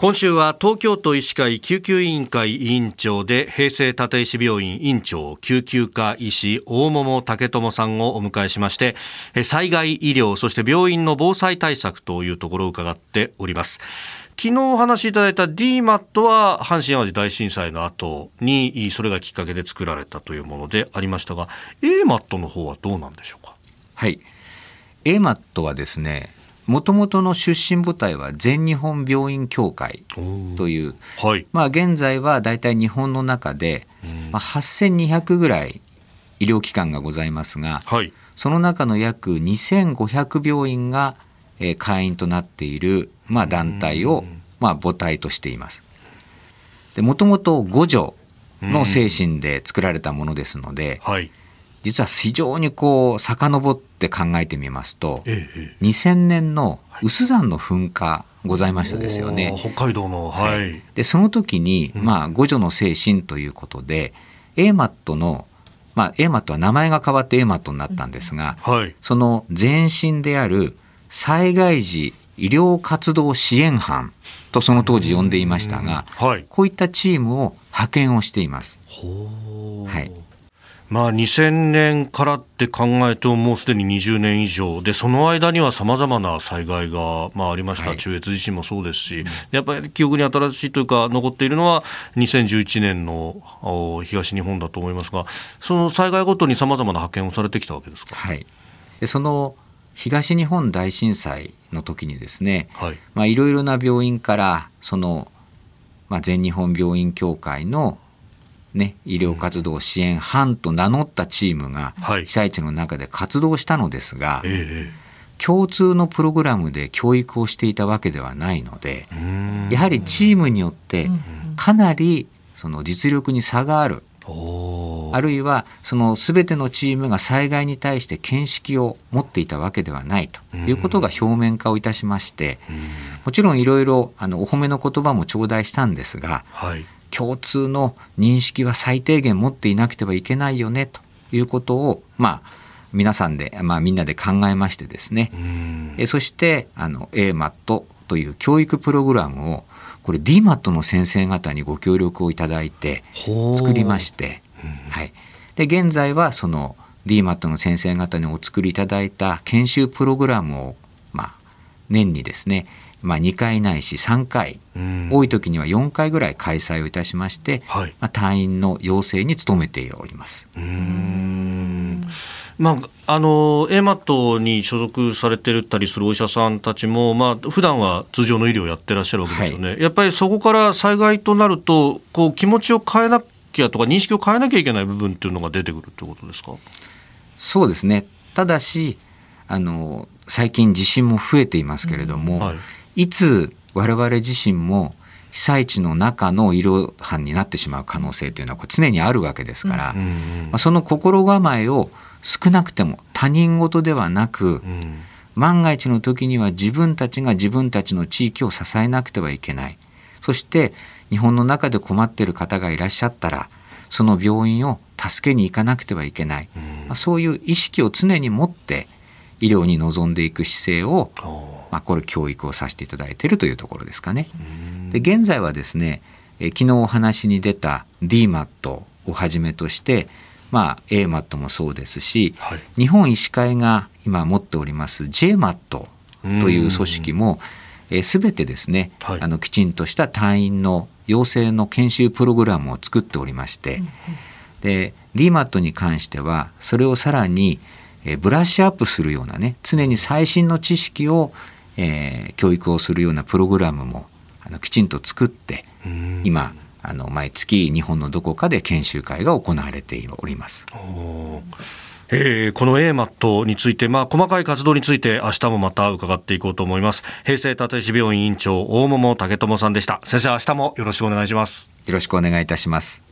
今週は東京都医師会救急委員会委員長で平成立石病院院長救急科医師大桃武智さんをお迎えしまして災害医療そして病院の防災対策というところを伺っております。昨日お話しいただいた DMAT は阪神・淡路大震災の後にそれがきっかけで作られたというものでありましたが AMAT の方はどうなんでしょうか？はい。AMAT はですねもともとの出身部隊は全日本病院協会という、はい、まあ、現在は大体日本の中で、まあ、8200ぐらい医療機関がございますが、はい、その中の約2500病院が、えー、会員となっている、まあ、団体を、まあ、母体としています。もともと五条の精神で作られたものですので、はい、実は非常にこう遡って考えてみますと、ええ、2000年の有珠山の噴火ございましたですよね。北海道の、はい、でその時に、まあ、五女の精神ということで、うん、AMAT のまあ、AMAT は名前が変わって AMAT になったんですが、はい、その前身である災害時医療活動支援班とその当時呼んでいましたが、はい、こういったチームを派遣をしています。はい、まあ、2000年からって考えると、もうすでに20年以上。で、その間にはさまざまな災害が、まあ、ありました、はい、中越地震もそうですし、やっぱり記憶に新しいというか、残っているのは、2011年の東日本だと思いますが、その災害ごとにさまざまな派遣をされてきたわけですか？はい、でその東日本大震災の時にですね、はい。まあ、いろいろな病院からその、まあ、全日本病院協会のね、医療活動支援班と名乗ったチームが被災地の中で活動したのですが、はい共通のプログラムで教育をしていたわけではないのでやはりチームによってかなりその実力に差がある。あるいはその全てのチームが災害に対して見識を持っていたわけではないということが表面化をいたしましてもちろんいろいろお褒めの言葉も頂戴したんですが、はい、共通の認識は最低限持っていなくてはいけないよねということを、まあ、皆さんで、まあ、みんなで考えましてですね。えそしてあの AMAT という教育プログラムをこれ DMAT の先生方にご協力をいただいて作りまして、はい、で現在はその DMAT の先生方にお作りいただいた研修プログラムを、まあ、年にですねまあ、2回ないし3回、多い時には4回ぐらい開催をいたしまして、はい、まあ、隊員の養成に努めております。まあ、あの AMAT に所属されてたりするお医者さんたちも、まあ普段は通常の医療をやってらっしゃるわけですよね、はい、やっぱりそこから災害となるとこう気持ちを変えなきゃとか認識を変えなきゃいけない部分っていうのが出てくるってことですか？そうですね。ただしあの最近地震も増えていますけれども、うんはい。いつ我々自身も被災地の中の医療班になってしまう可能性というのは常にあるわけですから、うんうん。まあ、その心構えを少なくても他人事ではなく、うん、万が一の時には自分たちが自分たちの地域を支えなくてはいけない。そして日本の中で困っている方がいらっしゃったらその病院を助けに行かなくてはいけない、うん、まあ、そういう意識を常に持って医療に臨んでいく姿勢をまあ、これ教育をさせていただいているというところですかね。で現在はですねえ昨日お話に出た DMAT をはじめとして、まあ、AMAT もそうですし、はい、日本医師会が今持っております JMAT という組織もすべてですね、はい、あのきちんとした隊員の養成の研修プログラムを作っておりまして、で DMAT に関してはそれをさらにブラッシュアップするようなね常に最新の知識をえー、教育をするようなプログラムもあのきちんと作って今あの毎月日本のどこかで研修会が行われております。えー、この AMAT について、まあ、細かい活動について明日もまた伺っていこうと思います。平成立石病院院長大桃武智さんでした。先生明日もよろしくお願いします。よろしくお願いいたします